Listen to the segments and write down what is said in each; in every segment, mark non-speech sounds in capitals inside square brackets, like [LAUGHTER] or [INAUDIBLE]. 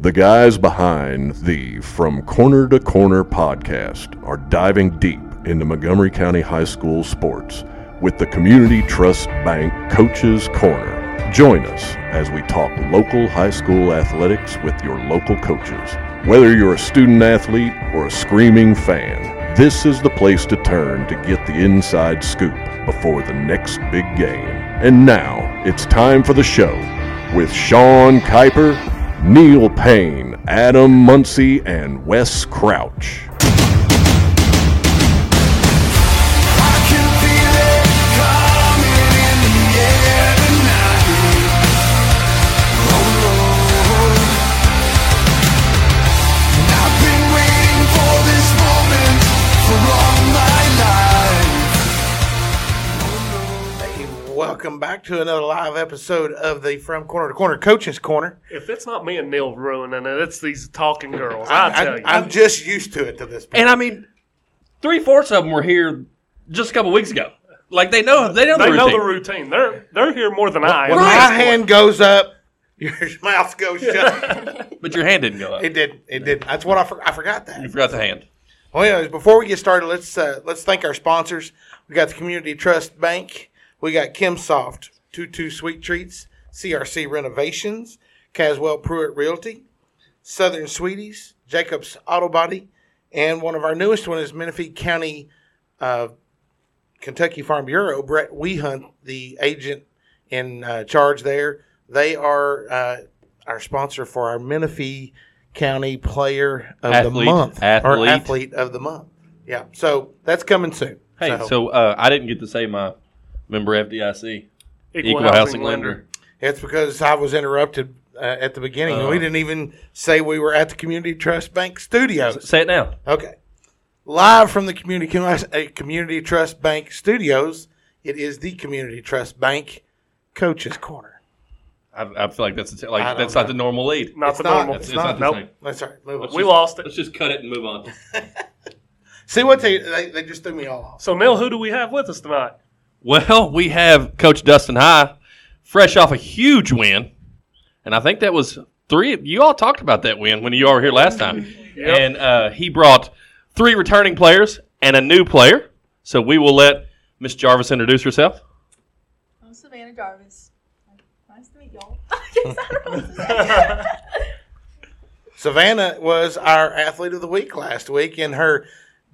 The guys behind the From Corner to Corner podcast are diving deep into Montgomery County High School sports with the Community Trust Bank Coaches Corner. Join us as we talk local high school athletics with your local coaches. Whether you're a student athlete or a screaming fan, this is the place to turn to get the inside scoop before the next big game. And now it's time for the show with Sean Kiper, Neil Payne, Adam Muncy, and Wes Crouch. Welcome back to another live episode of the From Corner to Corner Coaches Corner. If it's not me and Neil ruining it, it's these talking girls. I, tell you. I'm just used to it to this point. And I mean, three fourths of them were here just a couple weeks ago. Like they know, they know they the know routine. the routine. They're they're here more than I am. when my hand goes up, [LAUGHS] your mouth goes shut. [LAUGHS] But your hand didn't go up. it did. It did. That's what I, for, I forgot that. You forgot the hand. Well, anyways, before we get started, let's uh, let's thank our sponsors. We got the Community Trust Bank. We got Kim Soft, Two Sweet Treats, CRC Renovations, Caswell Pruitt Realty, Southern Sweeties, Jacobs Auto Body, and one of our newest one is Menifee County uh, Kentucky Farm Bureau. Brett Wehunt, the agent in uh, charge there. They are uh, our sponsor for our Menifee County Player of the Athlete. Month or Athlete. Athlete of the Month. Yeah, so that's coming soon. Hey, so uh, I didn't get to say my member FDIC Equal, equal housing lender. it's because I was interrupted uh, at the beginning. Oh. we didn't even say we were at the Community Trust Bank studios. Say it now. Okay. Live from the Community uh, Community Trust Bank studios, it is the Community Trust Bank Coaches Corner. I, I feel like that's a t- I like don't that's not the normal lead. Not It's the not. normal. It's It's not. not the Nope. same. That's all right. Move on. We lost it. Let's just cut it and move on. [LAUGHS] See what they, they they just threw me all off. So Neil, who do we have with us tonight? Well, we have Coach Dustin High, fresh off a huge win, and I think that was three. You all talked about that win when you all were here last time, [LAUGHS] and uh, he brought three returning players and a new player. So we will let Miss Jarvis introduce herself. I'm Savannah Jarvis. Nice to meet y'all. [LAUGHS] Yes, I don't know what to say. Savannah was our athlete of the week last week in her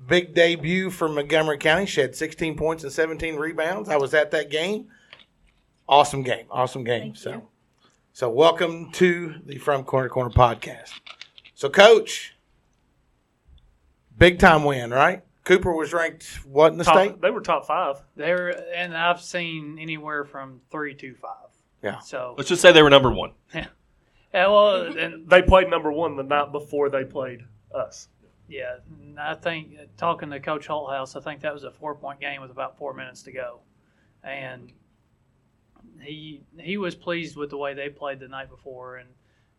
big debut for Montgomery County. She had 16 points and 17 rebounds. I was at that game. Awesome game. Awesome game. Thank so, you. so welcome to the From Corner to Corner podcast. So, Coach, big time win, right? Cooper was ranked what in the Top, state? they were top five. They're and I've seen anywhere from three to five. Yeah. So Let's just say they were number one. [LAUGHS] yeah, well, and They played number one the night before they played us. Yeah, I think uh, talking to Coach Holthouse, I think that was a four point game with about four minutes to go, and he he was pleased with the way they played the night before, and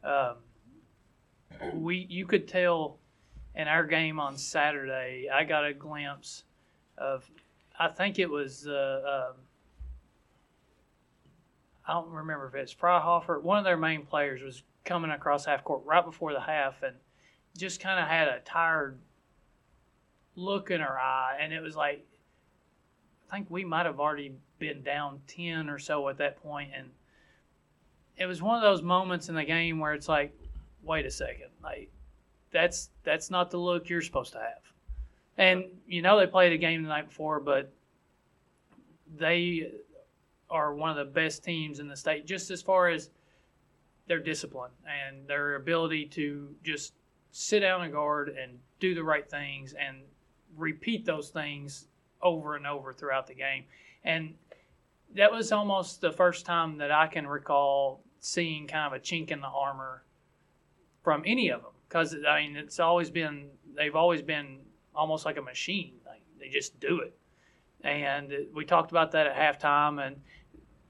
um, we you could tell in our game on Saturday, I got a glimpse of, I think it was. Uh, um, I don't remember if it's Freihofer. One of their main players was coming across half court right before the half and just kind of had a tired look in her eye. And it was like, I think we might have already been down 10 or so at that point, And it was one of those moments in the game where it's like, wait a second. Like, that's that's not the look you're supposed to have. And you know they played a game the night before, but they are one of the best teams in the state, just as far as their discipline and their ability to just sit down and guard and do the right things and repeat those things over and over throughout the game. And that was almost the first time that I can recall seeing kind of a chink in the armor from any of them. Because I mean, it's always been they've always been almost like a machine. Like, they just do it. And we talked about that at halftime, and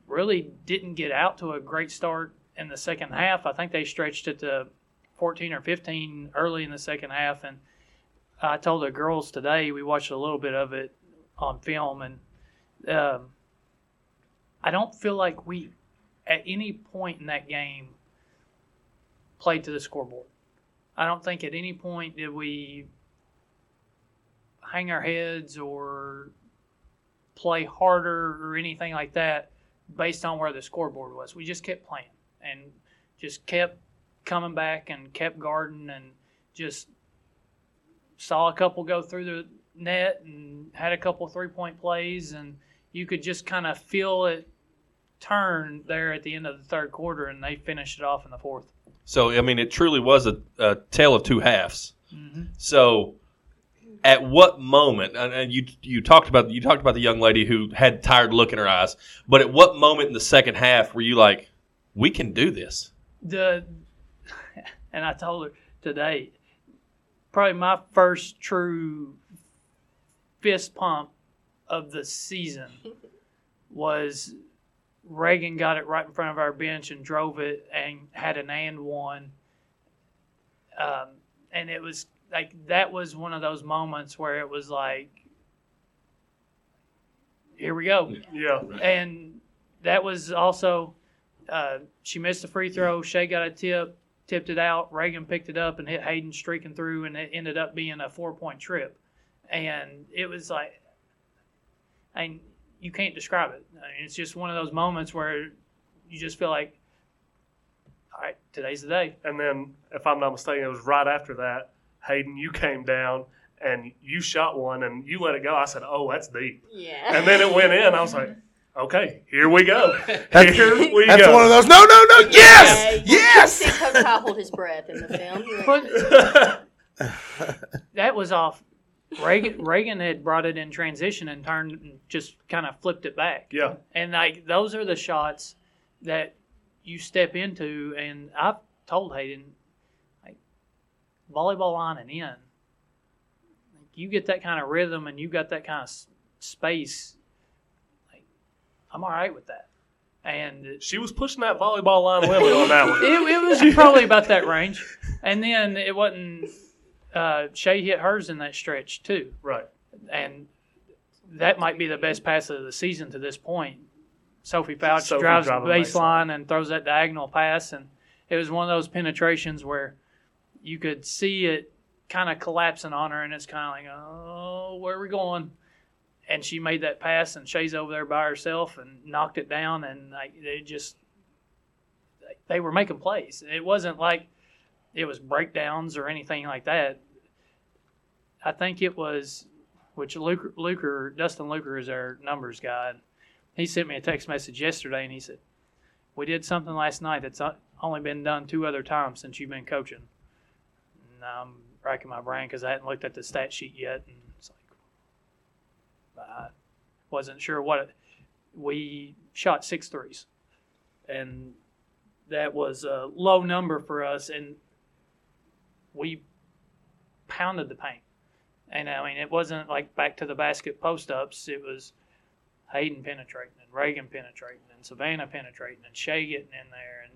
really didn't get out to a great start in the second half. I think they stretched it to 14 or 15 early in the second half, and I told the girls today we watched a little bit of it on film, and um, I don't feel like we at any point in that game played to the scoreboard. I don't think at any point did we hang our heads or play harder or anything like that based on where the scoreboard was. We just kept playing and just kept coming back and kept guarding and just saw a couple go through the net and had a couple three point plays and you could just kind of feel it turn there at the end of the third quarter and they finished it off in the fourth. So I mean, it truly was a, a tale of two halves. Mm-hmm. So, at what moment? And, and you you talked about you talked about the young lady who had tired look in her eyes. But at what moment in the second half were you like, we can do this? the and I told her today, probably my first true fist pump of the season [LAUGHS] was Reaghan got it right in front of our bench and drove it and had an and one. Um, and it was like that was one of those moments where it was like, here we go Yeah. and that was also uh, she missed a free throw. Shay got a tip, tipped it out. Reaghan picked it up and hit Hayden streaking through, and it ended up being a four point trip. And it was like, and you can't describe it. I mean, it's just one of those moments where you just feel like, all right, today's the day. And then, if I'm not mistaken, it was right after that, Hayden, you came down and you shot one and you let it go. I said, "Oh, that's deep." Yeah. And then it went in. I was like, [LAUGHS] "Okay, here we go. That's- [LAUGHS] Here we That's go." one of those. No, no, no. Yes, Yeah, you yes. See Coach High hold his breath in the film. He went, But that was off. Reaghan Reaghan had brought it in transition and turned and just kind of flipped it back. yeah, And like those are the shots that you step into, and I've told Hayden, like volleyball line and in, like, you get that kind of rhythm and you got that kind of s- space. I'm all right with that, and she was pushing that volleyball line limit on that one. [LAUGHS] it was probably about that range. And then it wasn't. Uh, Shay hit hers in that stretch too Right. and that might be the best pass of the season to this point. Sophie Fouch Sophie drives the driving the baseline and throws that diagonal pass, and it was one of those penetrations where you could see it kind of collapsing on her, and it's kind of like, oh, where are we going? And she made that pass, and Shay's over there by herself and knocked it down, and like they just they were making plays. It wasn't like it was breakdowns or anything like that. I think it was which Luke, Luker Dustin Luker is our numbers guy. He sent me a text message yesterday, and he said, "We did something last night that's only been done two other times since you've been coaching." And I'm racking my brain because I hadn't looked at the stat sheet yet, and I wasn't sure what it. We shot six threes, and that was a low number for us, and we pounded the paint. And I mean, it wasn't like back to the basket post ups. It was Hayden penetrating and Reaghan penetrating and Savannah penetrating and Shay getting in there. And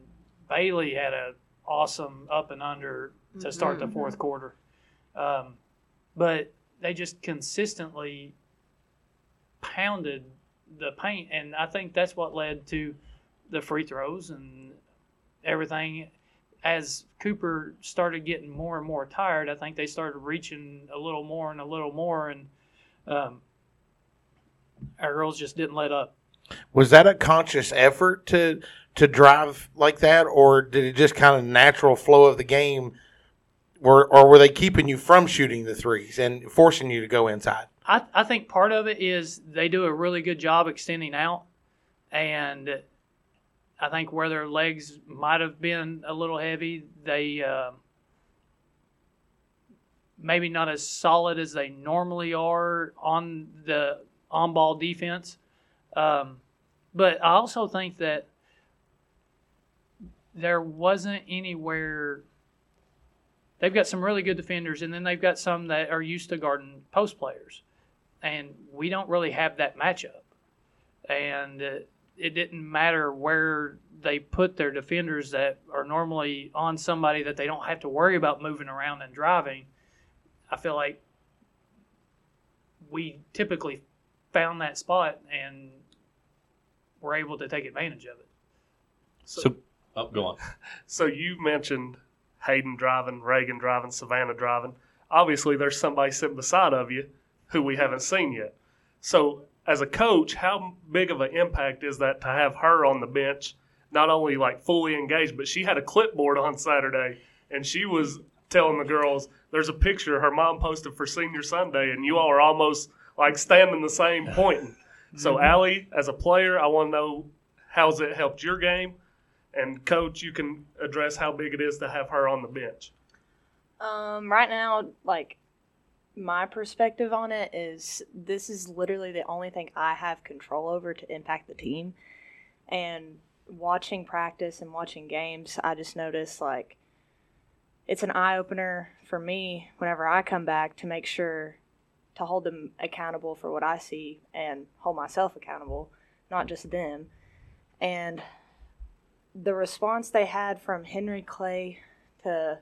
Bailey had a awesome up and under to start the fourth quarter. Um, but they just consistently pounded the paint. And I think that's what led to the free throws and everything as Cooper started getting more and more tired, I think they started reaching a little more and a little more, and um, our girls just didn't let up. Was that a conscious effort to to drive like that, or did it just kind of natural flow of the game? Or, or were they keeping you from shooting the threes and forcing you to go inside? I, I think part of it is they do a really good job extending out, and I think where their legs might have been a little heavy, they uh, maybe not as solid as they normally are on the on ball defense. Um, but I also think that there wasn't anywhere. They've got some really good defenders, and then they've got some that are used to guarding post players, and we don't really have that matchup. And uh, it didn't matter where they put their defenders that are normally on somebody that they don't have to worry about moving around and driving. I feel like we typically found that spot and were able to take advantage of it. So, oh, go on. [LAUGHS] So you mentioned Hayden driving, Reaghan driving, Savannah driving. Obviously, there's somebody sitting beside of you who we haven't seen yet. So, as a coach, how big of an impact is that to have her on the bench, not only like fully engaged, but she had a clipboard on Saturday and she was telling the girls, there's a picture her mom posted for Senior Sunday, and you all are almost like standing the same pointing. [LAUGHS] So, Allie, as a player, I want to know how's it helped your game? And, coach, you can address how big it is to have her on the bench. Um, right now, like my perspective on it is this is literally the only thing I have control over to impact the team. And watching practice and watching games, I just noticed like it's an eye opener for me whenever I come back to make sure to hold them accountable for what I see and hold myself accountable, not just them. And the response they had from Henry Clay to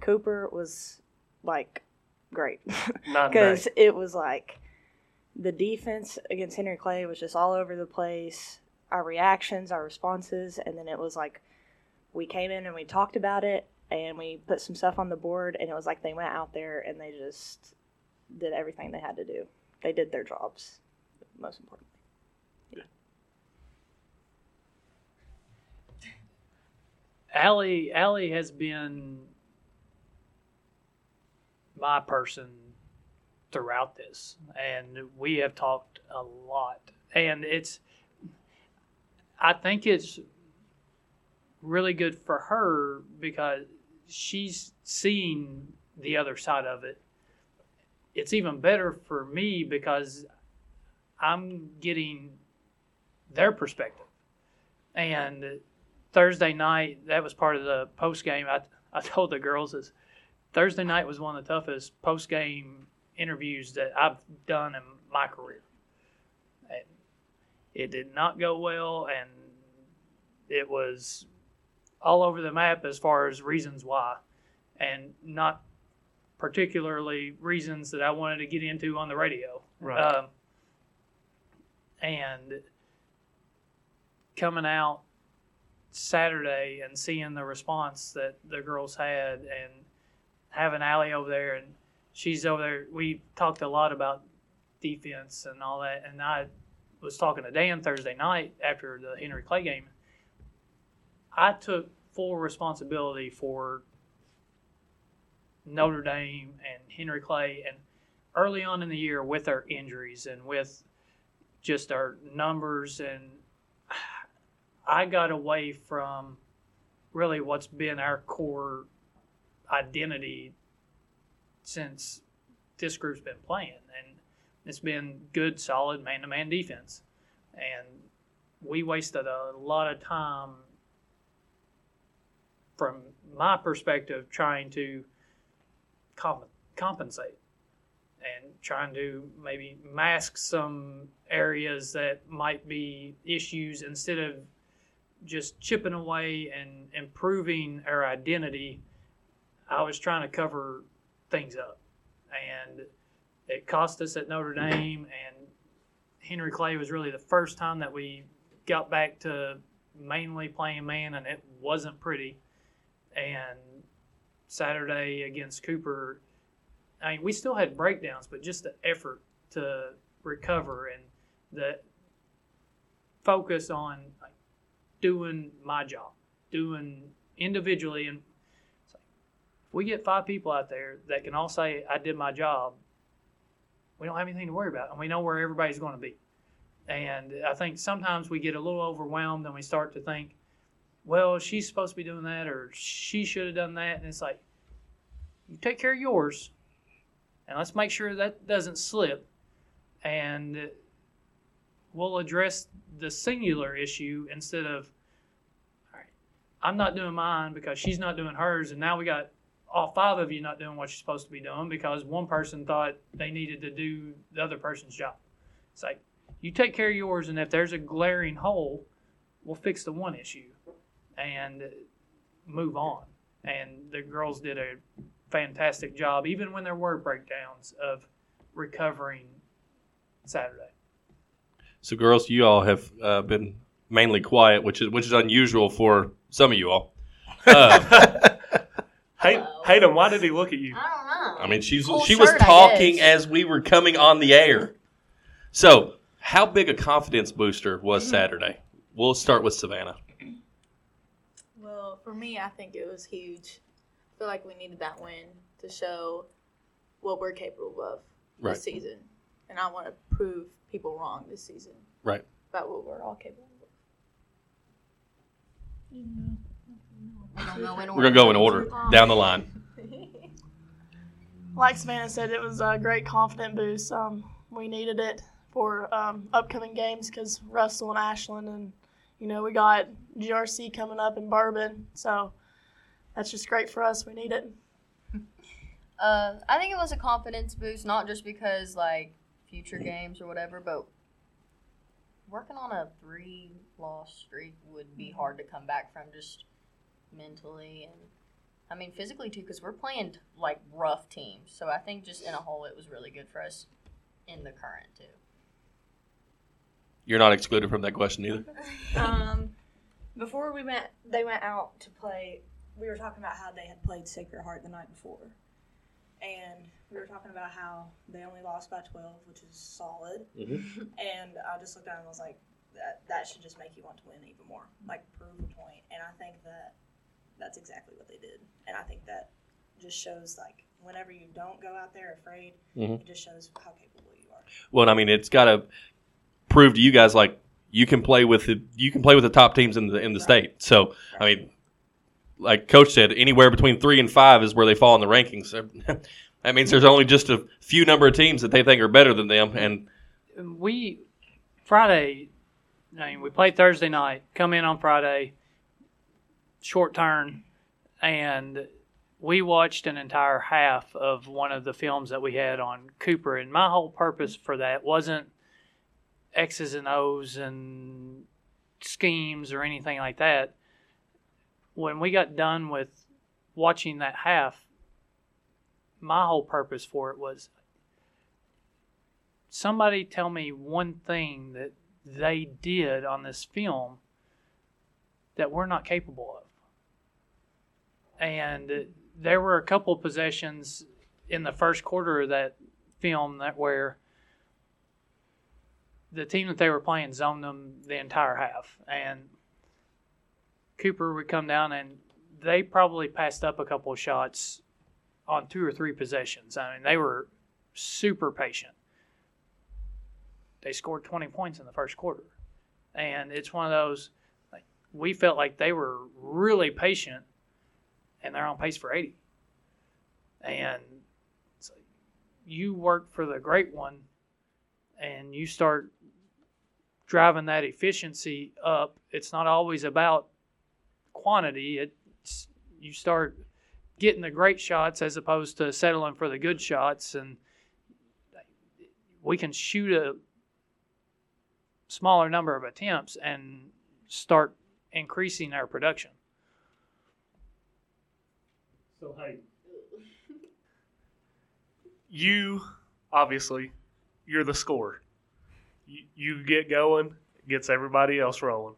Cooper was like great [LAUGHS] because it was like the defense against Henry Clay was just all over the place. Our reactions, our responses, and then it was like we came in and we talked about it and we put some stuff on the board and it was like they went out there and they just did everything they had to do. They did their jobs, most importantly. Yeah. Allie Allie has been my person throughout this, and we have talked a lot. And it's, I think it's really good for her because she's seeing the other side of it. It's even better for me because I'm getting their perspective. And Thursday night, that was part of the post game. I, I told the girls is Thursday night was one of the toughest post game interviews that I've done in my career. And it did not go well, and it was all over the map as far as reasons why, and not particularly reasons that I wanted to get into on the radio. Right. Um, and coming out Saturday and seeing the response that the girls had and having Allie over there and she's over there. We talked a lot about defense and all that. And I was talking to Dan Thursday night after the Henry Clay game. I took full responsibility for Notre Dame and Henry Clay and early on in the year with our injuries and with just our numbers and I got away from really what's been our core identity since this group's been playing and it's been good solid man-to-man defense. And we wasted a lot of time from my perspective trying to comp- compensate and trying to maybe mask some areas that might be issues instead of just chipping away and improving our identity i was trying to cover things up and it cost us at notre dame and henry clay was really the first time that we got back to mainly playing man and it wasn't pretty and saturday against cooper I mean, we still had breakdowns, but just the effort to recover and the focus on doing my job, doing individually. And if we get five people out there that can all say, I did my job, we don't have anything to worry about. And we know where everybody's going to be. And I think sometimes we get a little overwhelmed and we start to think, well, she's supposed to be doing that or she should have done that. And it's like, you take care of yours and let's make sure that doesn't slip. And we'll address the singular issue instead of, all right, I'm not doing mine because she's not doing hers, and now we got all five of you not doing what you're supposed to be doing because one person thought they needed to do the other person's job. It's like you take care of yours, and if there's a glaring hole, we'll fix the one issue and move on. And the girls did a fantastic job, even when there were breakdowns of recovering Saturday. So, girls, you all have uh, been mainly quiet, which is which is unusual for some of you all. Uh, [LAUGHS] Hay- Hello. Hayden, why did he look at you? I don't know. I mean, she's Cool she was shirt, I talking guess. as we were coming on the air. So, how big a confidence booster was Mm-hmm. Saturday? We'll start with Savannah. Well, for me, I think it was huge. I feel like we needed that win to show what we're capable of Right. this season, and I want to prove people wrong this season Right. about what we're all capable of. I don't know in We're gonna go in order down the line. Like Savannah said, it was a great confident boost. Um, we needed it for um, upcoming games because Russell and Ashland, and you know we got GRC coming up in Bourbon, so that's just great for us. We need it. [LAUGHS] Uh, I think it was a confidence boost, not just because like future games or whatever, but working on a three loss streak would be hard to come back from just mentally and I mean physically too, because we're playing like rough teams. So I think just in a whole, it was really good for us in the current too. You're not excluded from that question either. [LAUGHS] Um, before we went, they went out to play. We were talking about how they had played Sacred Heart the night before, and we were talking about how they only lost by twelve, which is solid. [LAUGHS] And I just looked at them and was like, that that should just make you want to win even more, like prove a point. And I think that that's exactly what they did. And I think that just shows like whenever you don't go out there afraid, Mhm. it just shows how capable you are. Well, I mean, it's got to prove to you guys like you can play with the you can play with the top teams in the in the state. So, I mean, like Coach said, anywhere between three and five is where they fall in the rankings. [LAUGHS] that means there's only just a few number of teams that they think are better than them, and we Friday. I mean, we played Thursday night. Come in on Friday, short turn, and we watched an entire half of one of the films that we had on Cooper. And my whole purpose for that wasn't X's and O's and schemes or anything like that. When we got done with watching that half, my whole purpose for it was somebody tell me one thing that they did on this film that we're not capable of. And there were a couple possessions in the first quarter of that film that where the team that they were playing zoned them the entire half. And Cooper would come down and they probably passed up a couple of shots on two or three possessions. I mean, they were super patient. They scored 20 points in the first quarter. And it's one of those, like, we felt like they were really patient and they're on pace for 80. And like, you work for the great one and you start driving that efficiency up. It's not always about quantity. It's you start getting the great shots as opposed to settling for the good shots and we can shoot a smaller number of attempts and start increasing our production. So hey, [LAUGHS] you obviously you're the scorer. You, you get going, gets everybody else rolling.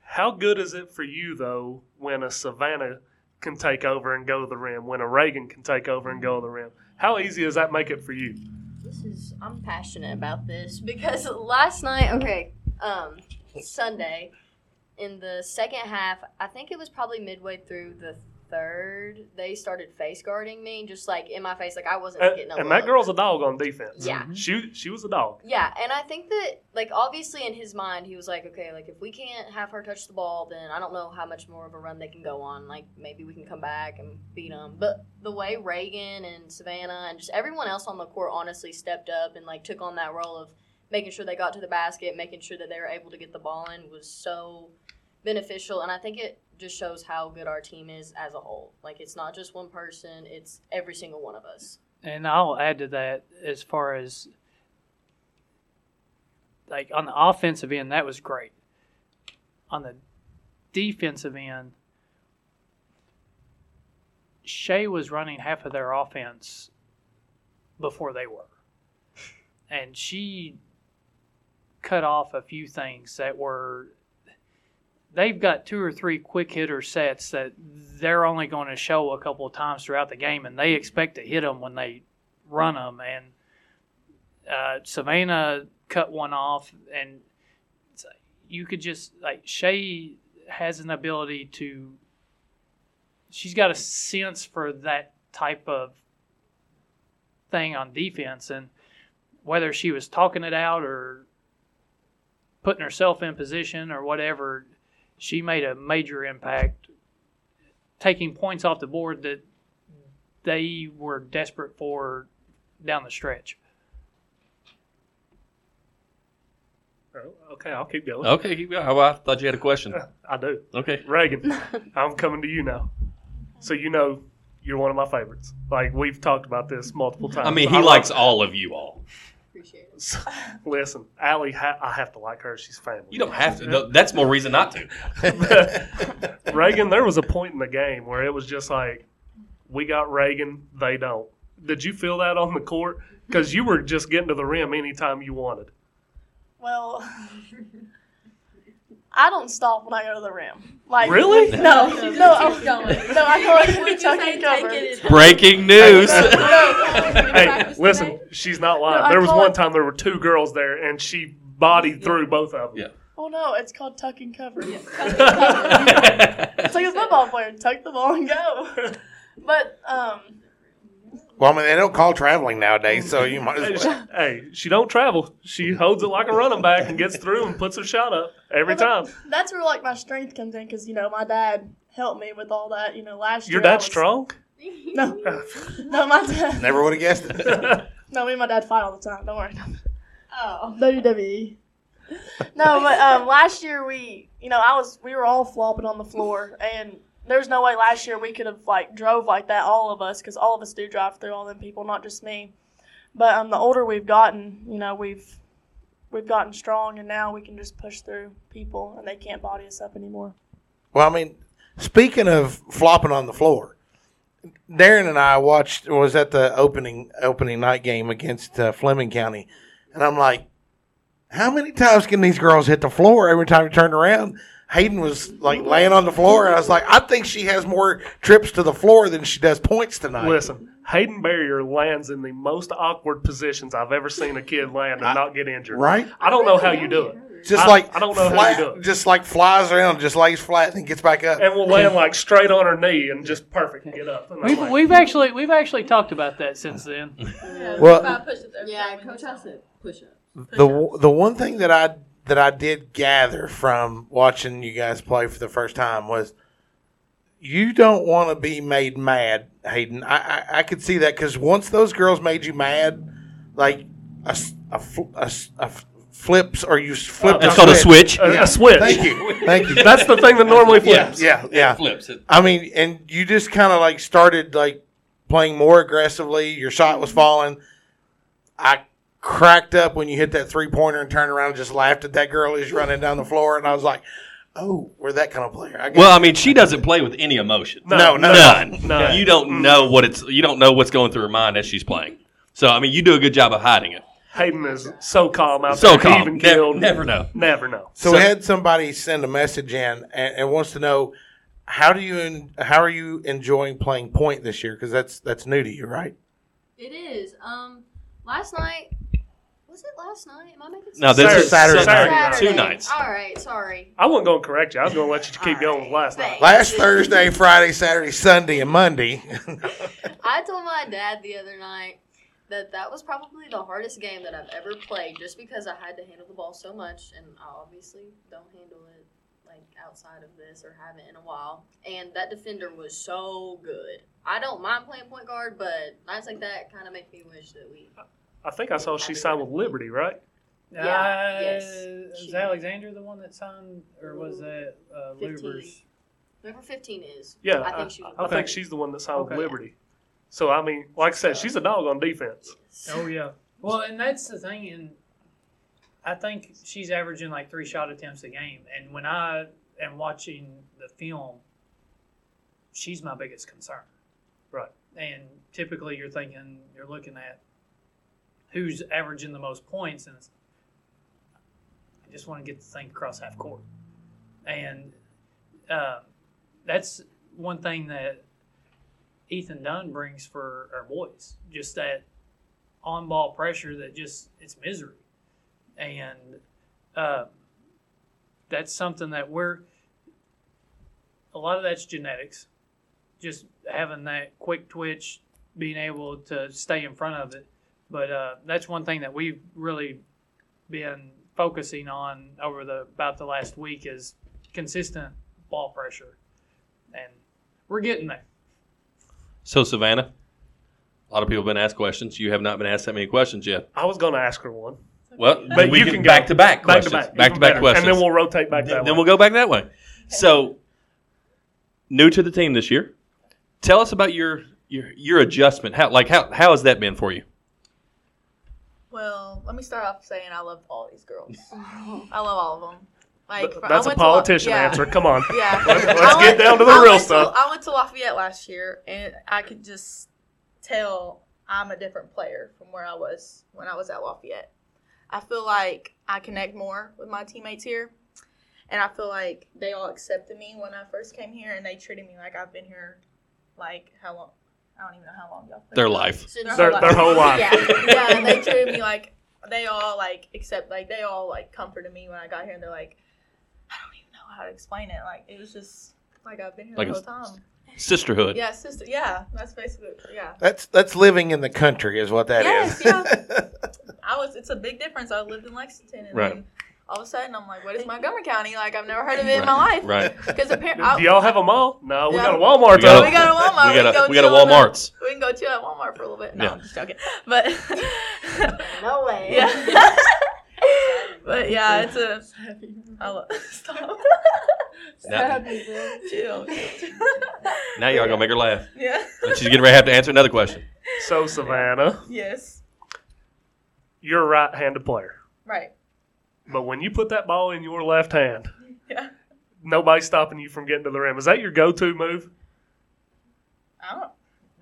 How good is it for you though when a Savannah can take over and go to the rim, when a Reaghan can take over and go to the rim? How easy does that make it for you? This is I'm passionate about this because [LAUGHS] last night, okay, um, Sunday, in the second half, I think it was probably midway through the third, they started face guarding me, just like in my face, like I wasn't uh, And, getting a and look. that girl's a dog on defense. Yeah. Mm-hmm. She she was a dog. Yeah, and I think that like obviously in his mind he was like, okay, like if we can't have her touch the ball, then I don't know how much more of a run they can go on. Like maybe we can come back and beat them. But the way Reaghan and Savannah and just everyone else on the court honestly stepped up and like took on that role of making sure they got to the basket, making sure that they were able to get the ball in was so beneficial. And I think it just shows how good our team is as a whole. Like it's not just one person; it's every single one of us. And I'll add to that as far as like on the offensive end, that was great. On the defensive end, Shea was running half of their offense before they were. And she cut off a few things that were they've got two or three quick hitter sets that they're only going to show a couple of times throughout the game, and they expect to hit them when they run them. And uh, Savannah cut one off, and you could just like Shay has an ability to. She's got a sense for that type of thing on defense, and whether she was talking it out or putting herself in position or whatever, she made a major impact, taking points off the board that they were desperate for down the stretch. Oh, Okay, I'll keep going. Okay, keep going. Oh, I thought you had a question. [LAUGHS] I do. Okay. Reaghan, [LAUGHS] I'm coming to you now. So you know you're one of my favorites. Like we've talked about this multiple times. I mean, he love- likes all of you all. Appreciate it. So, [LAUGHS] listen, Allie, ha- I have to like her. She's family. You don't have to. No, that's more reason not to. [LAUGHS] Reaghan, there was a point in the game where it was just like, we got Reaghan, they don't. Did you feel that on the court? Because you were just getting to the rim anytime you wanted. Well, [LAUGHS] I don't stop when I go to the rim. Like Really? No, no, [LAUGHS] She's I- just going. [LAUGHS] no. I call [LAUGHS] it When you tuck say and take cover. Breaking news. Hey, listen, she's not lying. No, there was one it- time there were two girls there, and she bodied through both of them. Yeah. Oh no, it's called tuck and cover. It's like a football player, tuck the ball and go. But um, Well, I mean, they don't call traveling nowadays, so you might Hey, as she, well. [LAUGHS] hey, she don't travel. She holds it like a running back and gets through and puts her shot up every time. that's where like my strength comes in because you know my dad helped me with all that. You know, last Your year. I dad's was- strong. [LAUGHS] No, no, my dad. Never would have guessed it. [LAUGHS] No, me and my dad fight all the time. Don't worry. Oh. WWE. No, but um, last year we, you know, I was we were all flopping on the floor, and there's no way last year we could have like drove like that, all of us, because all of us do drive through all them people, not just me. But um, the older we've gotten, you know, we've we've gotten strong, and now we can just push through people, and they can't body us up anymore. Well, I mean, speaking of flopping on the floor, Darren and I watched was at the opening opening night game against uh, Fleming County, and I'm like, how many times can these girls hit the floor every time you turn around? Hayden was like laying on the floor, and I was like, I think she has more trips to the floor than she does points tonight. Listen, Hayden Barrier lands in the most awkward positions I've ever seen a kid land and not get injured. right? I don't know how you do it. Just I- like I don't know how you do it. just like flies around, just lays flat and gets back up. And will land like straight on her knee and just perfect and get up. And We've, like, we've actually we've actually talked about that since then. Well, Yeah, Coach has to push up. the the one thing that I that I did gather from watching you guys play for the first time was you don't want to be made mad, Hayden. I I, I could see that because once those girls made you mad, like a fl- a s- a f- flips or you flipped. That's called a switch. a, a switch. Thank you, [LAUGHS] thank you. That's the thing that normally flips. yeah, yeah. Flips it. I mean, and you just kind of like started like playing more aggressively. Your shot was falling. I cracked up when you hit that three pointer and turned around and just laughed at that girl who's running down the floor. And I was like, oh, we're that kind of player. I Well, I mean, she doesn't play with any emotion. No, no, None. None. You don't know what it's. You don't know what's going through her mind as she's playing. So I mean, you do a good job of hiding it. Hayden is so calm out So there. calm. Even Ne- killed. never know. Never know. So, So- we had somebody send a message in and, and wants to know how do you en- how are you enjoying playing point this year? Because that's that's new to you, right? It is. Um, last night. Was it last night? Am I making sense? Now this is Saturday Saturday, night. two nights. All right, sorry. I wasn't going to correct you. I was going to let you keep going with last night. Thanks. Last Thursday, Friday, Saturday, Sunday, and Monday. [LAUGHS] I told my dad the other night that that was probably the hardest game that I've ever played, just because I had to handle the ball so much, and I obviously don't handle it like outside of this or haven't in a while. And that defender was so good. I don't mind playing point guard, but nights like that kind of make me wish that we. I think I saw she signed with Liberty, right? Yeah, Uh, yes. Is Alexander the one that signed, or was that uh, 15. Luber's? Whoever 15 is. Yeah, I I, think she was. I think she's the one that signed Okay. with Liberty. So I mean, like I said, she's a dog on defense. Oh yeah. Well, and that's the thing, and I think she's averaging like three shot attempts a game. And when I am watching the film, she's my biggest concern. Right. And typically, you're thinking you're looking at who's averaging the most points, and I just want to get the thing across half court. And uh, that's one thing that Ethan Dunn brings for our boys. Just that on ball pressure that just it's misery, and uh, that's something that we're a lot of that's genetics. Just having that quick twitch, being able to stay in front of it. But uh, that's one thing that we've really been focusing on over the about the last week is consistent ball pressure, and we're getting there. So Savannah, a lot of people have been asked questions. You have not been asked that many questions yet. I was going to ask her one. Well, But we you can can back to back Back to questions. back. Back to back questions. And then we'll rotate back that then way. we'll go back that way. So, new to the team this year. Tell us about your your your adjustment. How like how how has that been for you? Well, let me start off saying I love all these girls. [LAUGHS] I love all of them. Like Th- That's a went to La- politician yeah. answer. Come on. [LAUGHS] Yeah. Let's, [LAUGHS] let's I get down to the I real went to- stuff. I went to Lafayette last year, and I could just tell I'm a different player from where I was when I was at Lafayette. I feel like I connect more with my teammates here, and I feel like they all accepted me when I first came here, and they treated me like I've been here, like how long? I don't even know how long y'all. been Their life. Since Their- their whole life. Yeah, [LAUGHS] yeah, and they treated me like they all like accept like they all like comforted me when I got here, and they're like, I don't even know how to explain it. Like it was just like I've been here Like the a- whole time. Sisterhood. Yeah, sister. Yeah, that's basically yeah. That's that's living in the country, is what that is. Yes, yeah. [LAUGHS] I was. It's a big difference. I lived in Lexington, and Right. then all of a sudden I'm like, what is Montgomery County? Like I've never heard of it in my life. Right. Because apparently, Do y'all have a mall? No, we Yeah. got a Walmart. We got a- we got a Walmart. We got a- can go we got a chill in Walmart's. We can go chill at Walmart for a little bit. No, Yeah. I'm just joking. But [LAUGHS] no way. yeah. [LAUGHS] but yeah, it's a. I love, stop. Now, chill. now y'all gonna make her laugh. Yeah. And she's getting ready to have to answer another question. So Savannah, Yes. you're a right-handed player, Right. But when you put that ball in your left hand, [LAUGHS] Yeah. nobody's stopping you from getting to the rim. Is that your go-to move? I don't.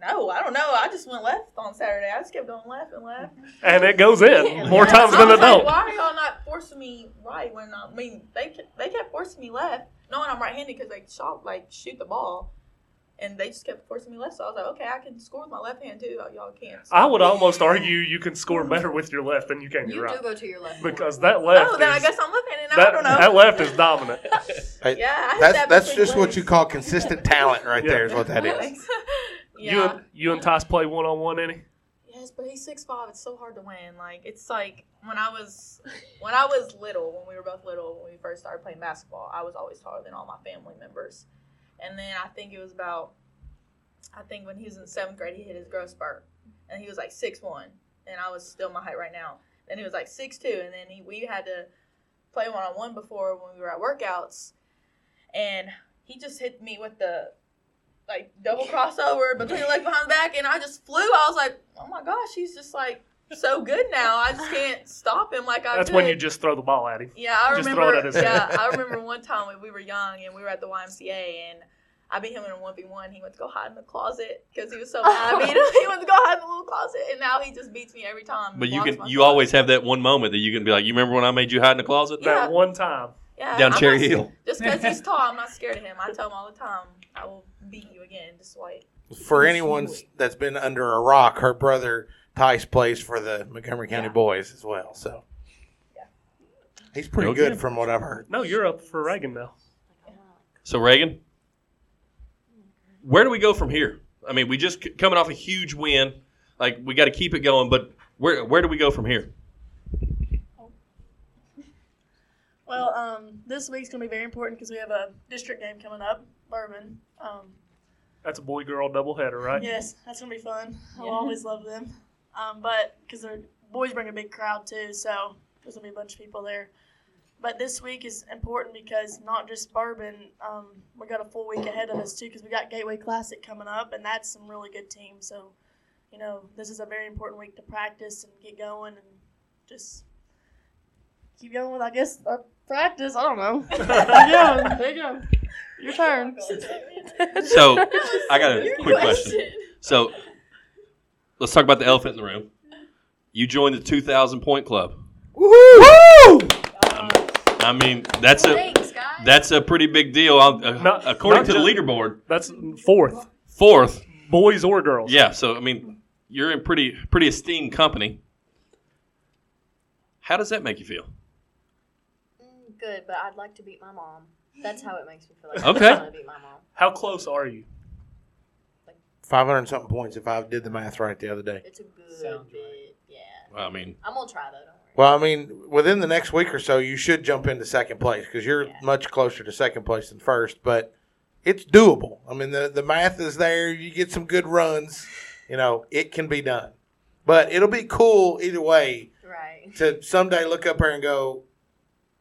No, I don't know. I just went left on Saturday. I just kept going left and left. And it goes in more Yeah. times than it don't. Why are y'all not forcing me right when I, I mean they kept, they kept forcing me left, knowing I'm right-handed because they shot like shoot the ball, and they just kept forcing me left. So I was like, okay, I can score with my left hand too. Y'all can't. I would almost argue you can score better with your left than you can your You your do right go to your left. because that left Oh, then I guess I'm left-handed. Now. that, I don't know. that left is dominant. [LAUGHS] Yeah, I that's that that's between just what you call consistent talent, right Yeah. there. Is what that is. Thanks. You yeah. and you and Tice play one on one, any? Yes, but he's six five. It's so hard to win. Like it's like when I was when I was little, when we were both little, when we first started playing basketball, I was always taller than all my family members. And then I think it was about I think when he was in seventh grade, he hit his growth spurt, and he was like six one, and I was still my height right now. Then he was like six two, and then he, we had to play one on one before when we were at workouts, and he just hit me with the like double crossover between the legs behind the back, and I just flew. I was like, oh my gosh, he's just like so good now. I just can't stop him like I That's could. when you just throw the ball at him. Yeah, I Just throw remember. it at his head. yeah, I [LAUGHS] remember one time when we were young and we were at the YMCA and I beat him in a one v one. He went to go hide in the closet because he was so mad. I beat [LAUGHS] him. He went to go hide in the little closet, and now he just beats me every time. But you can, you shot. always have that one moment that you can be like, you remember when I made you hide in the closet? Yeah. That one time. yeah, Down I'm Cherry not- Hill. [LAUGHS] Just because he's tall, I'm not scared of him. I tell him all the time, I will beat you again. Just wait. For anyone that's been under a rock, her brother Tice plays for the Montgomery County Yeah. Boys as well. So Yeah. he's pretty Okay. good from what I've heard. No, you're up for Reaghan now. So Reaghan, where do we go from here? I mean, we just c- coming off a huge win. Like we got to keep it going, but where where do we go from here? Well, um, this week's gonna be very important because we have a district game coming up, Bourbon. Um, That's a boy girl doubleheader, right? yes, that's gonna be fun. I'll always love them. Um, but because their boys bring a big crowd too, so there's gonna be a bunch of people there. But this week is important because not just Bourbon, um, we got a full week ahead of us too because we got Gateway Classic coming up, and that's some really good teams. So, you know, this is a very important week to practice and get going and just keep going with, I guess, our practice. I don't know. [LAUGHS] yeah, there you go. Your turn. So I got a quick question. So let's talk about the elephant in the room. You joined the 2,000 point club. Woohoo! I mean, that's a Thanks, guys. That's a pretty big deal. on- uh, Not- according not to the just- leaderboard, That's fourth, fourth. boys or girls. Yeah, so I mean, you're in pretty pretty esteemed company. How does that make you feel? Mm, good, but I'd like to beat my mom. That's how it makes me feel like Okay. I want to beat my mom. How close are you? 500 something points if I did the math right the other day. It's a good Sounds bit. Yeah. Well, I mean, I'm gonna try though. Don't worry. Well, I mean, within the next week or so, you should jump into second place because you're Yeah. much closer to second place than first. But it's doable. I mean, the the math is there. You get some good runs. You know, it can be done. But it'll be cool either way Right. to someday look up here and go,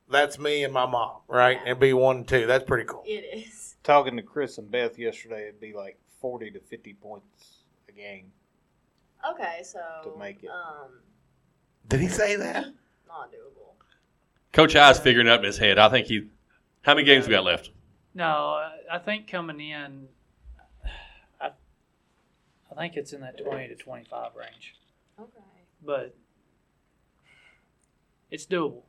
"That's me and my mom," right? And be one and two. That's pretty cool. It is. Talking to Chris and Beth yesterday, it'd be like forty to fifty points a game. Okay, so To make it. um, Did he say that? not doable. Coach High's figuring it up in his head. I think he. How many games we got left? No, I- I think coming in, I, I think it's in that 20 to 25 range, Okay. but it's doable.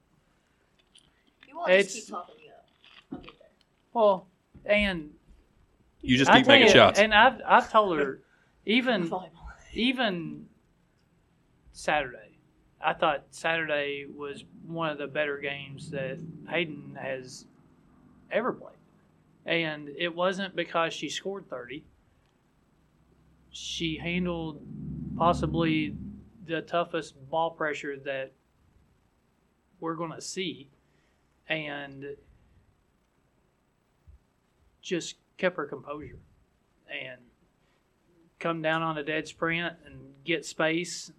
You all just It's- keep talking me up. I'll get there. Well, and You just keep making you, shots. And I've I've told her [LAUGHS] even even Saturday, I thought Saturday was one of the better games that Hayden has ever played. And it wasn't because she scored 30. She handled possibly the toughest ball pressure that we're going to see and just kept her composure and come down on a dead sprint and get space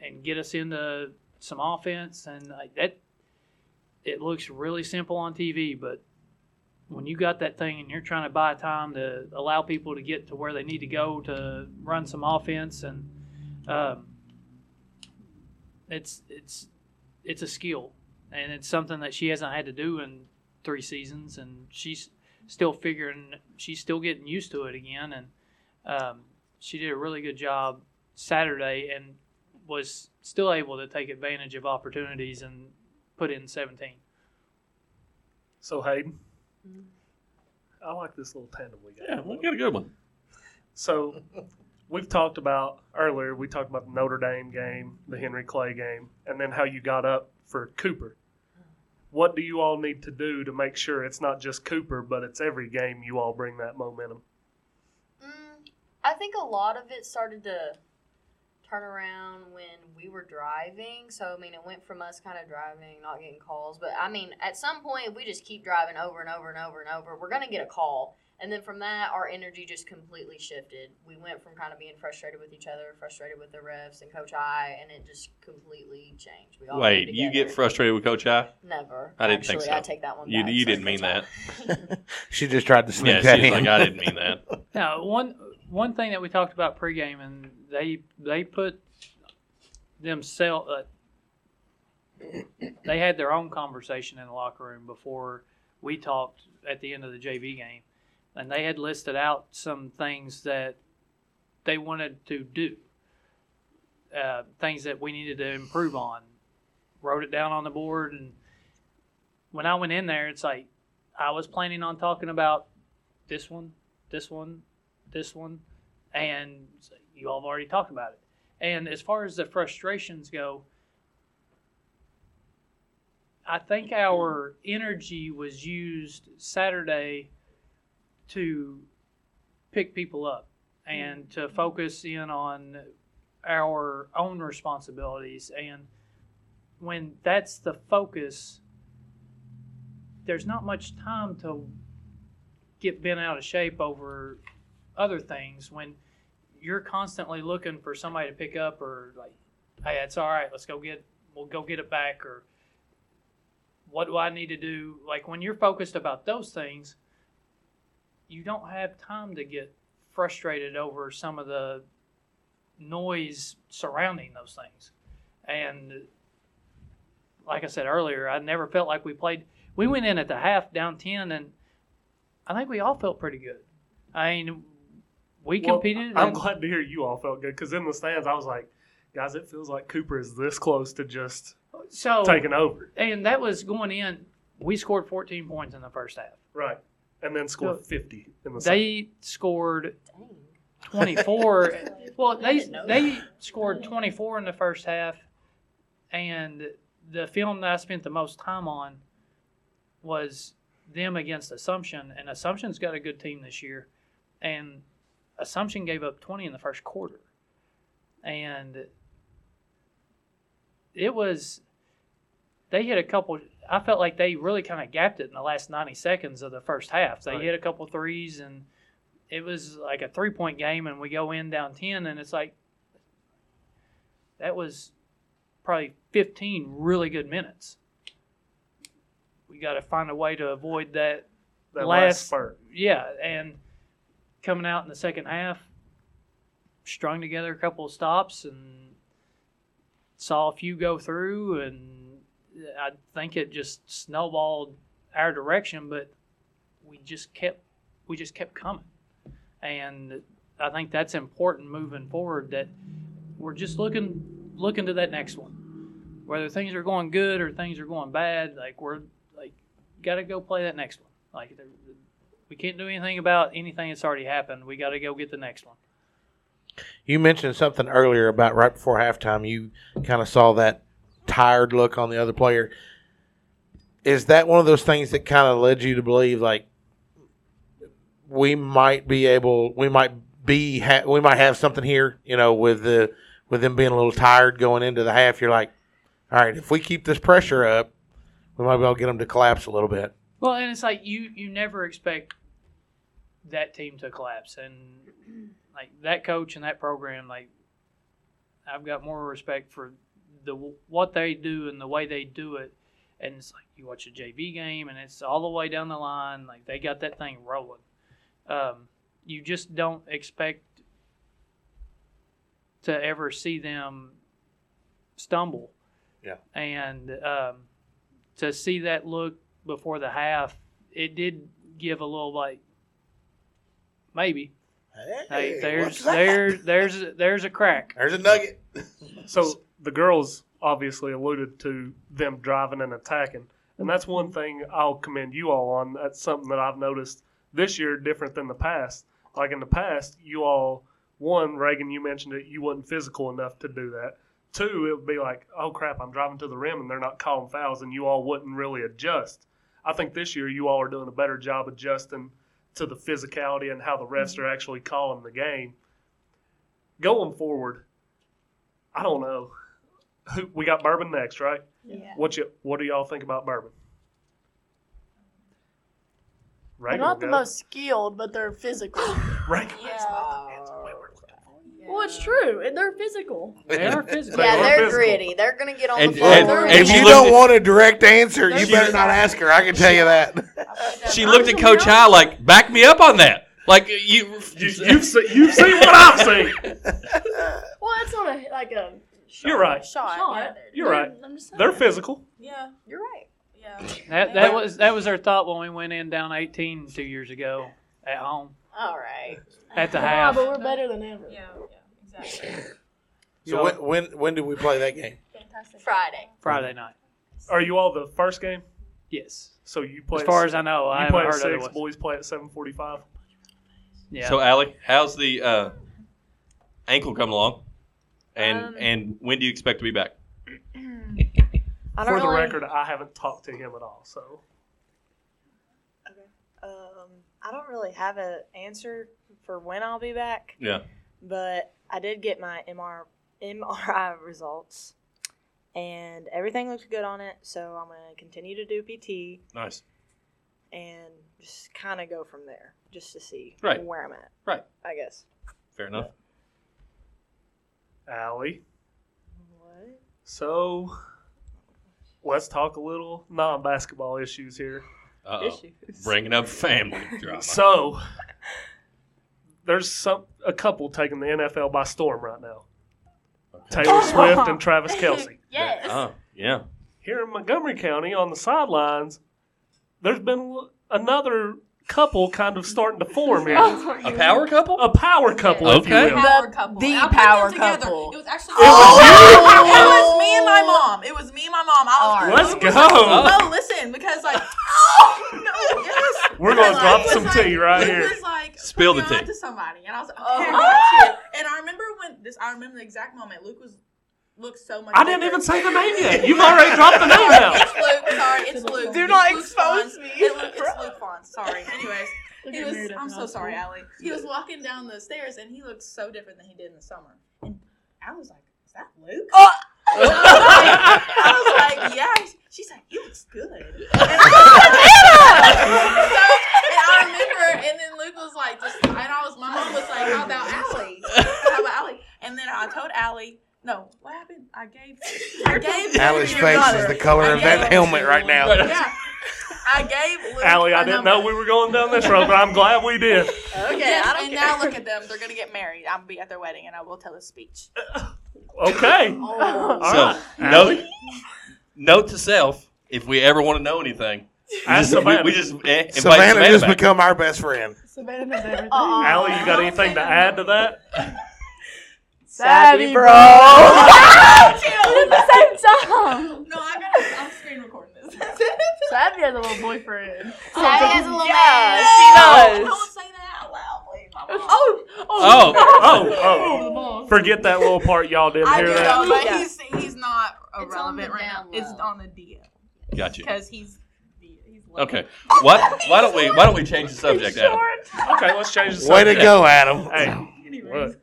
and get us into some offense. And that it looks really simple on TV but when you got that thing and you're trying to buy time to allow people to get to where they need to go to run some offense and um, it's it's it's a skill. And it's something that she hasn't had to do in three seasons. And she's still figuring she's still getting used to it again and um, she did a really good job Saturday and was still able to take advantage of opportunities and put in 17. So Hayden, I like this little tandem we got. yeah, we got a good one. So we've talked about earlier. We talked about the Notre Dame game, the Henry Clay game, and then how you got up for Cooper. What do you all need to do to make sure it's not just Cooper, but it's every game you all bring that momentum? Mm, I think a lot of it started to turn around when we were driving. So I mean, it went from us kind of driving, not getting calls. But I mean, at some point, if we just keep driving over and over and over and over, we're gonna get a call. And then from that, our energy just completely shifted. We went from kind of being frustrated with each other, frustrated with the refs and Coach High, and it just completely changed. We all Wait, you get frustrated with Coach High? Never. I didn't Actually, think so. I take that one. You- back. you Sorry, didn't mean Coach [LAUGHS] I. [LAUGHS] She just tried to sneak Yeah, that she's in. like, I didn't mean that. [LAUGHS] Now, one one thing that we talked about pregame, and they they put themselves. Uh, they had their own conversation in the locker room before we talked at the end of the JV game, and they had listed out some things that they wanted to do, uh, things that we needed to improve on. Wrote it down on the board, and when I went in there, it's like I was planning on talking about this one, this one, this one, and you all have already talked about it. And as far as the frustrations go, I think our energy was used Saturday to pick people up and to mm-hmm. focus in on our own responsibilities. And when that's the focus, there's not much time to get bent out of shape over other things when you're constantly looking for somebody to pick up or like hey it's all right. Let's go get we'll go get it back or what do i need to do? Like when you're focused about those things you don't have time to get frustrated over some of the noise surrounding those things and like i said earlier i never felt like we played we went in at the half down 10 and I think we all felt pretty good. I mean, we Well, competed. I'm glad to hear you all felt good because in the stands, I was like, guys, it feels like Cooper is this close to just so taking over. and that was going in. We scored 14 points in the first half. Right. And then scored So, 50 in the second. [LAUGHS] They scored 24. well, they they scored 24 in the first half, and the film that I spent the most time on was them against Assumption, and Assumption's got a good team this year, and Assumption gave up 20 in the first quarter, and it was they hit a couple. I felt like they really kind of gapped it in the last 90 seconds of the first half. They Right. hit a couple threes and it was like a three point game and we go in down 10 and it's like that was probably 15 really good minutes we got to find a way to avoid that that last last spurt. yeah and coming out in the second half strung together a couple of stops and saw a few go through and i think it just snowballed our direction but we just kept we just kept coming and I think that's important moving forward. That we're just looking looking to that next one, whether things are going good or things are going bad. Like we're like got to go play that next one. Like we can't do anything about anything that's already happened. We got to go get the next one. You mentioned something earlier about right before halftime. You kind of saw that tired look on the other player. Is that one of those things that kind of led you to believe like we might be able, we might be, ha- we might have something here, you know, with the with them being a little tired going into the half. You're like, all right, if we keep this pressure up, we might be able to get them to collapse a little bit. Well, and it's like you you never expect that team to collapse, and like that coach and that program, like I've got more respect for the what they do and the way they do it. And it's like you watch a JV game, and it's all the way down the line. Like they got that thing rolling. Um, you just don't expect to ever see them stumble. Yeah. And um, to see that look before the half, it did give a little like maybe. Hey, there's what's that? there there's there's a crack. There's a nugget. So the girls obviously alluded to them driving and attacking. And that's one thing I'll commend you all on. That's something that I've noticed this year different than the past. Like in the past, you all, one, Reaghan, you mentioned it, you wasn't physical enough to do that. Two, it would be like, oh crap, I'm driving to the rim and they're not calling fouls, and you all wouldn't really adjust. I think this year you all are doing a better job adjusting to the physicality and how the refs are actually calling the game. Going forward, I don't know. Who [LAUGHS] we got Bourbon next, right? Yeah. What you what do y'all think about Bourbon? They're not will the most skilled, but they're physical. [LAUGHS] Reaghan. well, it's true. and They're physical. They are [LAUGHS] physical. Yeah, They are they're physical. gritty. They're gonna get on And- the floor. and- and If you don't at- want a direct answer, you better not ask her. I can tell you that. She looked at Coach High like, back me up on that. Like you, You, you've seen you've seen what I've seen. Well, it's not a like a You're right. Shot. shot. Yeah. You're right. I'm just saying. They're physical. yeah. You're right. Yeah. That that was that was our thought when we went in down 18 two years ago at home All right. at the [LAUGHS] Yeah, half. but we're better than ever. Yeah. Yeah. Exactly. [LAUGHS] So when, when when do we play that game? Fantastic. Friday. Friday night. Are you all the first game? Yes. So you play As far s- as I know, I you play haven't at heard six. otherwise. Boys play at seven forty-five. Yeah. So, Allie, how's the uh, ankle coming along? And Um, and when do you expect to be back? [CLEARS THROAT] I For don't the really, record, I haven't talked to him at all. So um, I don't really have an answer for when I'll be back, Yeah. but I did get my MR, MRI results, and everything looks good on it. So I'm gonna continue to do PT Nice. and just kind of go from there, just to see Right. where I'm at. Right. I guess. Fair enough. Allie. What? So let's talk a little non-basketball issues here. Uh-oh. Issues. Bringing up family [LAUGHS] drama. So there's some a couple taking the NFL by storm right now. Taylor oh. Swift and Travis [LAUGHS] Kelce. Yes. Oh, yeah. Here in Montgomery County on the sidelines, there's been another couple kind of starting to form [LAUGHS] here. A power couple? A power couple, if you Okay. will. Power couple. the And I put power together. couple. It was actually. It was Oh, [LAUGHS] it was me and my mom. It was me and my mom. I was Let's Luke was go. Like, no, listen, because like, [LAUGHS] oh no, yes. We're gonna drop it was some like- tea right it here. was like Spill the me on tea. to somebody, and I was like, Oh. okay, I got you. And I remember when this. I remember the exact moment. Luke was looked so much. I didn't bigger. even say the name yet. [LAUGHS] You've already dropped the name out. It's Luke. Sorry, it's Luke. Do It's not Luke expose Fons. me. It- Luke- it's Luke Fons. Sorry. Anyways, he was. I'm so sorry, school. Allie. He was walking down the stairs, and he looked so different than he did in the summer. And I was like, "Is that Luke?" Oh. I, was like, I was like, "Yeah." She's like, "He looks good." And I, so, and I remember, and then Luke was like, "Just," and I was, my mom was like, "How about Allie? How about Allie?" And then I told Allie. No, what happened? I gave, I gave Allie's your face is the color I of that helmet right now. Yeah, I gave Luke Allie, I a didn't number. know we were going down this road, but I'm glad we did. [LAUGHS] Okay, Yes, and now look at them. They're gonna get married. I'll be at their wedding, and I will tell a speech. Okay. [LAUGHS] Oh. All So, right. note, note to self: if we ever want to know anything, we Ask just, we, Savannah. we just eh, invite Savannah, Savannah, just back. become our best friend. Savannah knows everything. Allie, you got anything to add to that? Savvy, bro. [LAUGHS] [LAUGHS] At the same [LAUGHS] time. No, I gotta. I'm screen recording this. Savvy has a little boyfriend. Oh, Savvy has a little Yeah, man. she does. Don't say that out loud, please. My. Oh, Oh, Oh, oh. oh. oh Forget that little part y'all didn't I hear do that. know, but Yeah. he's he's not It's on the irrelevant right now. down It's on the DL got you. because he's he's Okay, what? Why don't we? Why don't we change the subject, Adam? Okay, let's change the subject. Way to go, Adam. Hey, look,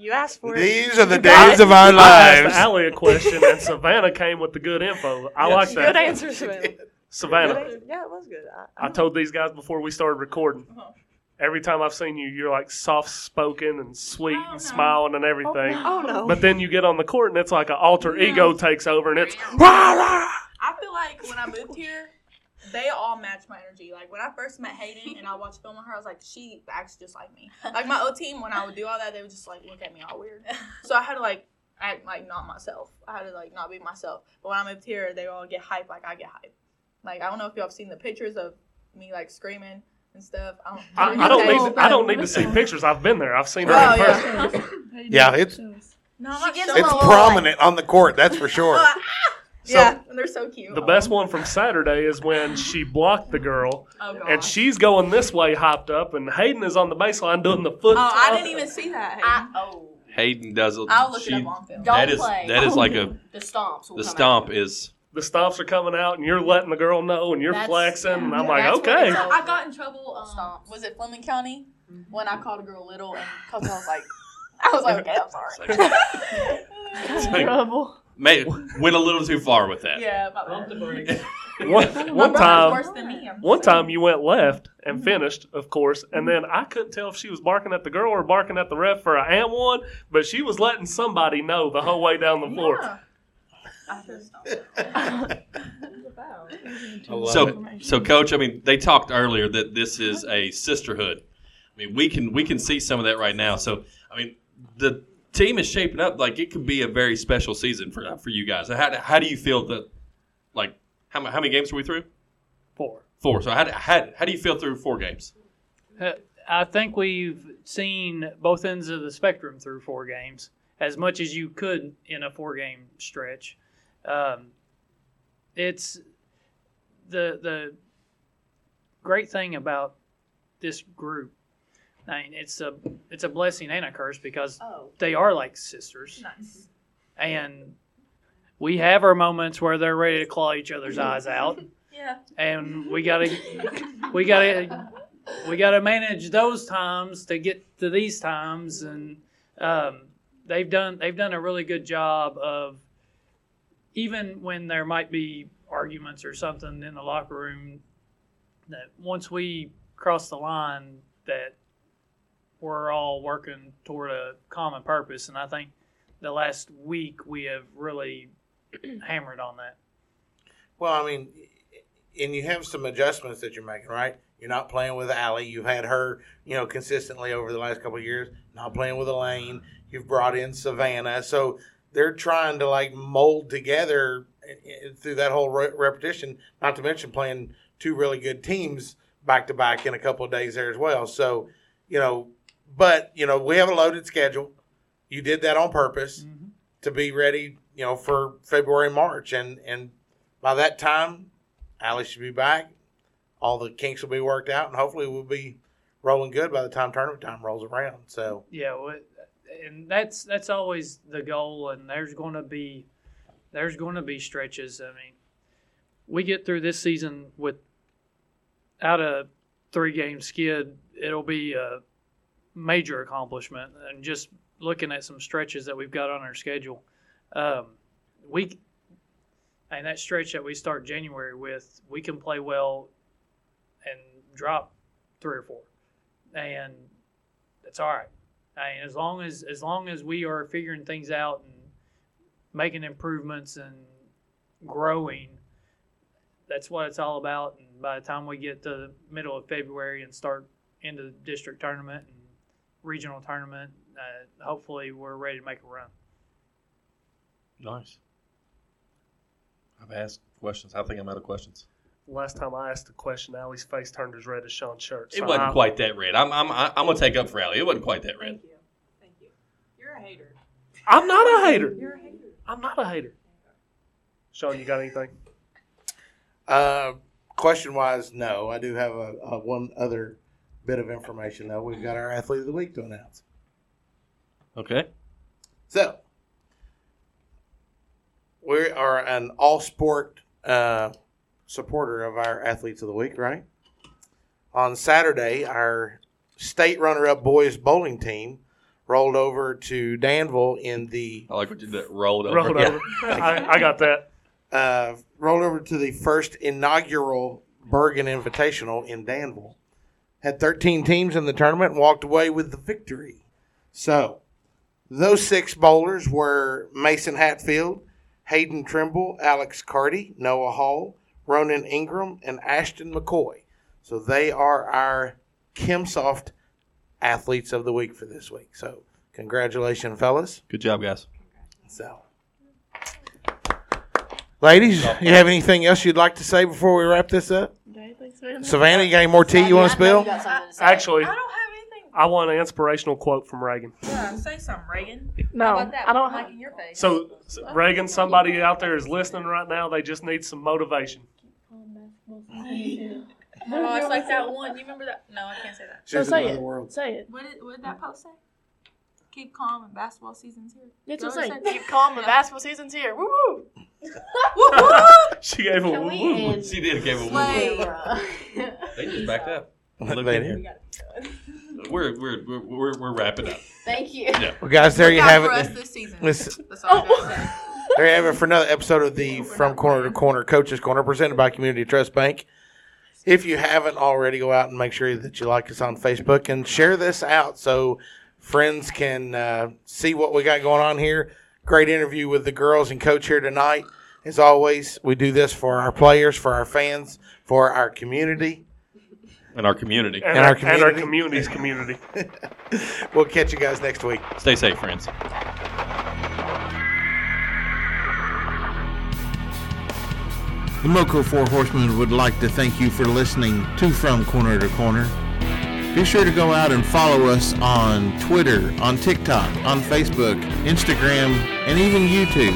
You asked for it. These are the I- days of our I asked lives. Allie a question, and Savannah came with the good info. I Yes. like Good answer, Savannah. Good Savannah, answer. Yeah, it was good. I, I told these guys before we started recording. Uh-huh. Every time I've seen you, you're like soft spoken and sweet Oh, no. and smiling and everything. oh no. But then you get on the court and it's like an alter No. ego takes over and it's I feel like when I moved here, they all match my energy. Like when I first met Hayden and I watched film on her, I was like, she acts just like me. Like my O team, when I would do all that, they would just like look at me all weird. So I had to like act like not myself. I had to like not be myself. But when I moved here, they all get hype like I get hype. Like I don't know if y'all have seen the pictures of me like screaming and stuff. I don't. I, I don't need to, I don't need to see pictures. I've been there. I've seen her Oh, in yeah. person. [LAUGHS] Yeah, it's No, I'm not gets showing it's a my- prominent on the court, that's for sure. [LAUGHS] Uh, So- yeah, and they're so cute. The best one from Saturday is when she blocked the girl Oh, and she's going this way hopped up and Hayden is on the baseline doing the foot. Oh, I didn't even see that. Hayden. I, oh, Hayden does. A, I'll look she, it up on film. don't that is play. that is like a the stomps. Will the come stomp Out. is. the stomps are coming out and you're letting the girl know and you're That's- flexing and I'm yeah, like, okay. it's all- I got in trouble. Um, Stomps. was it Fleming County when I called a girl little and I was like, [LAUGHS] I was like, okay, I'm sorry. [LAUGHS] trouble. May, went a little too far with that. yeah, my bad. [LAUGHS] One, My one brother's time, worse than me. I'm one time you went left and mm-hmm. finished, of course, and then I couldn't tell if she was barking at the girl or barking at the ref for a and one, but she was letting somebody know the whole way down the floor. Yeah. I should've stopped. [LAUGHS] I So, it. so, coach. I mean, they talked earlier that this is a sisterhood. I mean, we can we can see some of that right now. So, I mean, the team is shaping up like it could be a very special season for for you guys. How, how do you feel that? Like, how, how many games are we through? Four. Four. So, how, do- how, how do you feel through four games? Uh, I think we've seen both ends of the spectrum through four games, as much as you could in a four-game stretch. Um, it's the the great thing about this group. I mean, it's a it's a blessing and a curse because Oh, they are like sisters, nice. and we have our moments where they're ready to claw each other's eyes out [LAUGHS] Yeah. and we gotta we gotta we gotta manage those times to get to these times and um, they've done they've done a really good job of even when there might be arguments or something in the locker room that once we cross the line that we're all working toward a common purpose and I think the last week we have really [CLEARS THROAT] hammered on that. Well, I mean, and you have some adjustments that you're making, right? You're not playing with Allie. You've had her, you know, consistently over the last couple of years. Not playing with Elaine. You've brought in Savannah. So they're trying to like mold together eh, eh, through that whole re- repetition. Not to mention playing two really good teams back to back in a couple of days there as well. So, you know, but you know, we have a loaded schedule. You did that on purpose mm-hmm. to be ready, you know, for February, March, and and by that time, Allie should be back. All the kinks will be worked out, and hopefully, we'll be rolling good by the time tournament time rolls around. So, Yeah, well, and that's that's always the goal. And there's going to be there's going to be stretches. I mean, we get through this season with out a three game skid, it'll be a major accomplishment. And just looking at some stretches that we've got on our schedule, um, we and that stretch that we start January with, we can play well and drop three or four, and that's all right. Mean, as long as as long as we are figuring things out and making improvements and growing, that's what it's all about. And by the time we get to the middle of February and start into the district tournament and regional tournament, uh, hopefully we're ready to make a run. Nice. I've asked questions. I think I'm out of questions. Last time I asked a question, Allie's face turned as red as Sean's shirt. It wasn't I- quite that red. I'm I'm I'm gonna take up for Allie. It wasn't quite that red. Thank You're a hater. I'm not a hater. You're a hater. I'm not a hater. Sean, you got anything? uh, question wise, no. I do have a, a one other bit of information though. We've got our athlete of the week to announce. Okay. So we are an all sport uh, supporter of our athletes of the week, right? On Saturday, our state runner up boys bowling team rolled over to Danville in the I like what you did. Rolled over. Rolled [LAUGHS] Yeah. over. I, I got that. uh, rolled over to the first inaugural Bergen Invitational in Danville. Had 13 teams in the tournament and walked away with the victory. So, those six bowlers were Mason Hatfield, Hayden Trimble, Alex Carty, Noah Hall, Ronan Ingram, and Ashton McCoy. So, they are our Kimsoft athletes of the week for this week. So, congratulations, fellas. Good job, guys. So, ladies, you have anything else you'd like to say before we wrap this up? Savannah, you got any more tea you want to spill? Actually, I don't have anything. I want an inspirational quote from Reaghan. Yeah, say something, Reaghan. No, How about that? I don't Mic have. in your face. So, s- Reaghan, somebody out there is listening right now. They just need some motivation. [LAUGHS] Oh, it's like that one. You remember that? No, I can't say that. So She's say another it. world. Say it. What did, what did that post say? Keep calm and basketball season's here. That's what I'm saying. Keep calm and [LAUGHS] basketball season's here. Woo woo. She gave a Can woo we woo. end? She did give a woo. [LAUGHS] They just backed up. Look They at here. We're we're we're we're, we're wrapping up. Thank you. Yeah. Well, guys, there Look you out have for us it. this season. This- That's all I gotta say. There you have it for another episode of the From Corner to Corner Coaches Corner presented by Community Trust Bank. If you haven't already, go out and make sure that you like us on Facebook and share this out so friends can uh, see what we got going on here. Great interview with the girls and coach here tonight. As always, we do this for our players, for our fans, for our community. And our community. And, And our, our and our community. community's community. [LAUGHS] We'll catch you guys next week. Stay safe, friends. The Moco Four Horsemen would like to thank you for listening to From Corner to Corner. Be sure to go out and follow us on Twitter, on TikTok, on Facebook, Instagram, and even YouTube.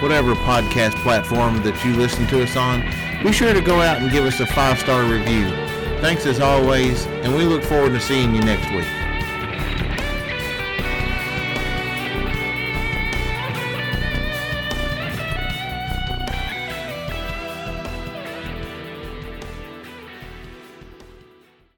Whatever podcast platform that you listen to us on, be sure to go out and give us a five star review. Thanks as always, and we look forward to seeing you next week.